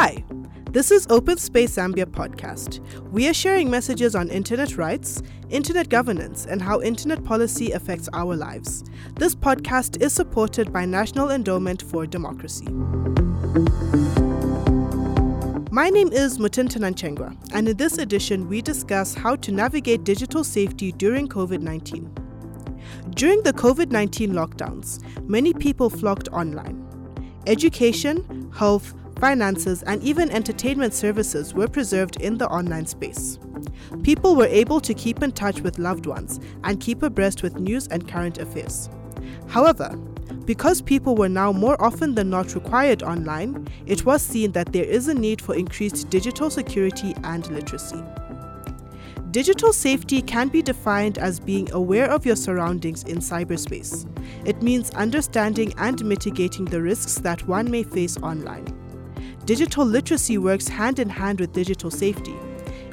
Hi, this is Open Space Zambia podcast. We are sharing messages on internet rights, internet governance, and how internet policy affects our lives. This podcast is supported by National Endowment for Democracy. My name is Mutinta Nanchengwa, and in this edition, we discuss how to navigate digital safety during COVID 19. During the COVID 19 lockdowns, many people flocked online. Education, health, finances, and even entertainment services were preserved in the online space. People were able to keep in touch with loved ones and keep abreast with news and current affairs. However, because people were now more often than not required online, it was seen that there is a need for increased digital security and literacy. Digital safety can be defined as being aware of your surroundings in cyberspace. It means understanding and mitigating the risks that one may face online. Digital literacy works hand in hand with digital safety.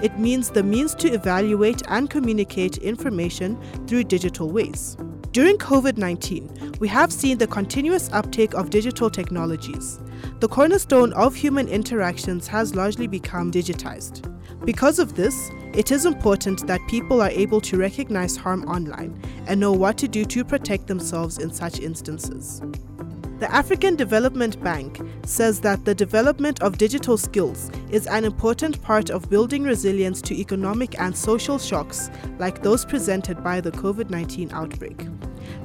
It means the means to evaluate and communicate information through digital ways. During COVID 19, we have seen the continuous uptake of digital technologies. The cornerstone of human interactions has largely become digitized. Because of this, it is important that people are able to recognize harm online and know what to do to protect themselves in such instances. The African Development Bank says that the development of digital skills is an important part of building resilience to economic and social shocks like those presented by the COVID 19 outbreak.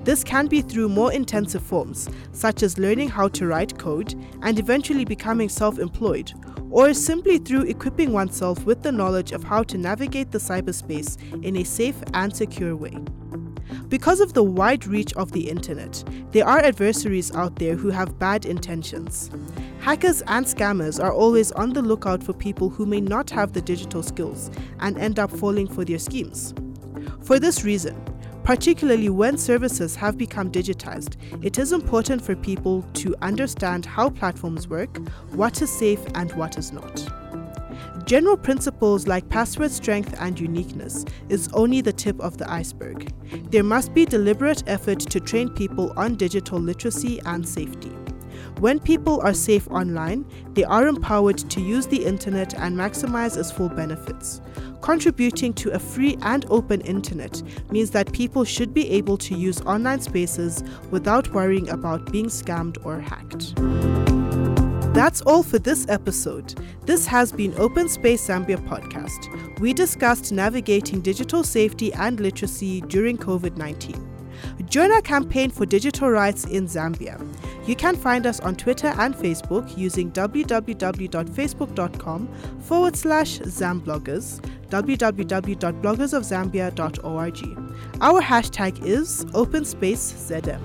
This can be through more intensive forms, such as learning how to write code and eventually becoming self employed, or simply through equipping oneself with the knowledge of how to navigate the cyberspace in a safe and secure way. Because of the wide reach of the internet, there are adversaries out there who have bad intentions. Hackers and scammers are always on the lookout for people who may not have the digital skills and end up falling for their schemes. For this reason, particularly when services have become digitized, it is important for people to understand how platforms work, what is safe, and what is not. General principles like password strength and uniqueness is only the tip of the iceberg. There must be deliberate effort to train people on digital literacy and safety. When people are safe online, they are empowered to use the internet and maximize its full benefits. Contributing to a free and open internet means that people should be able to use online spaces without worrying about being scammed or hacked. That's all for this episode. This has been Open Space Zambia podcast. We discussed navigating digital safety and literacy during COVID 19. Join our campaign for digital rights in Zambia. You can find us on Twitter and Facebook using www.facebook.com forward slash Zambloggers, www.bloggersofzambia.org. Our hashtag is OpenSpaceZM.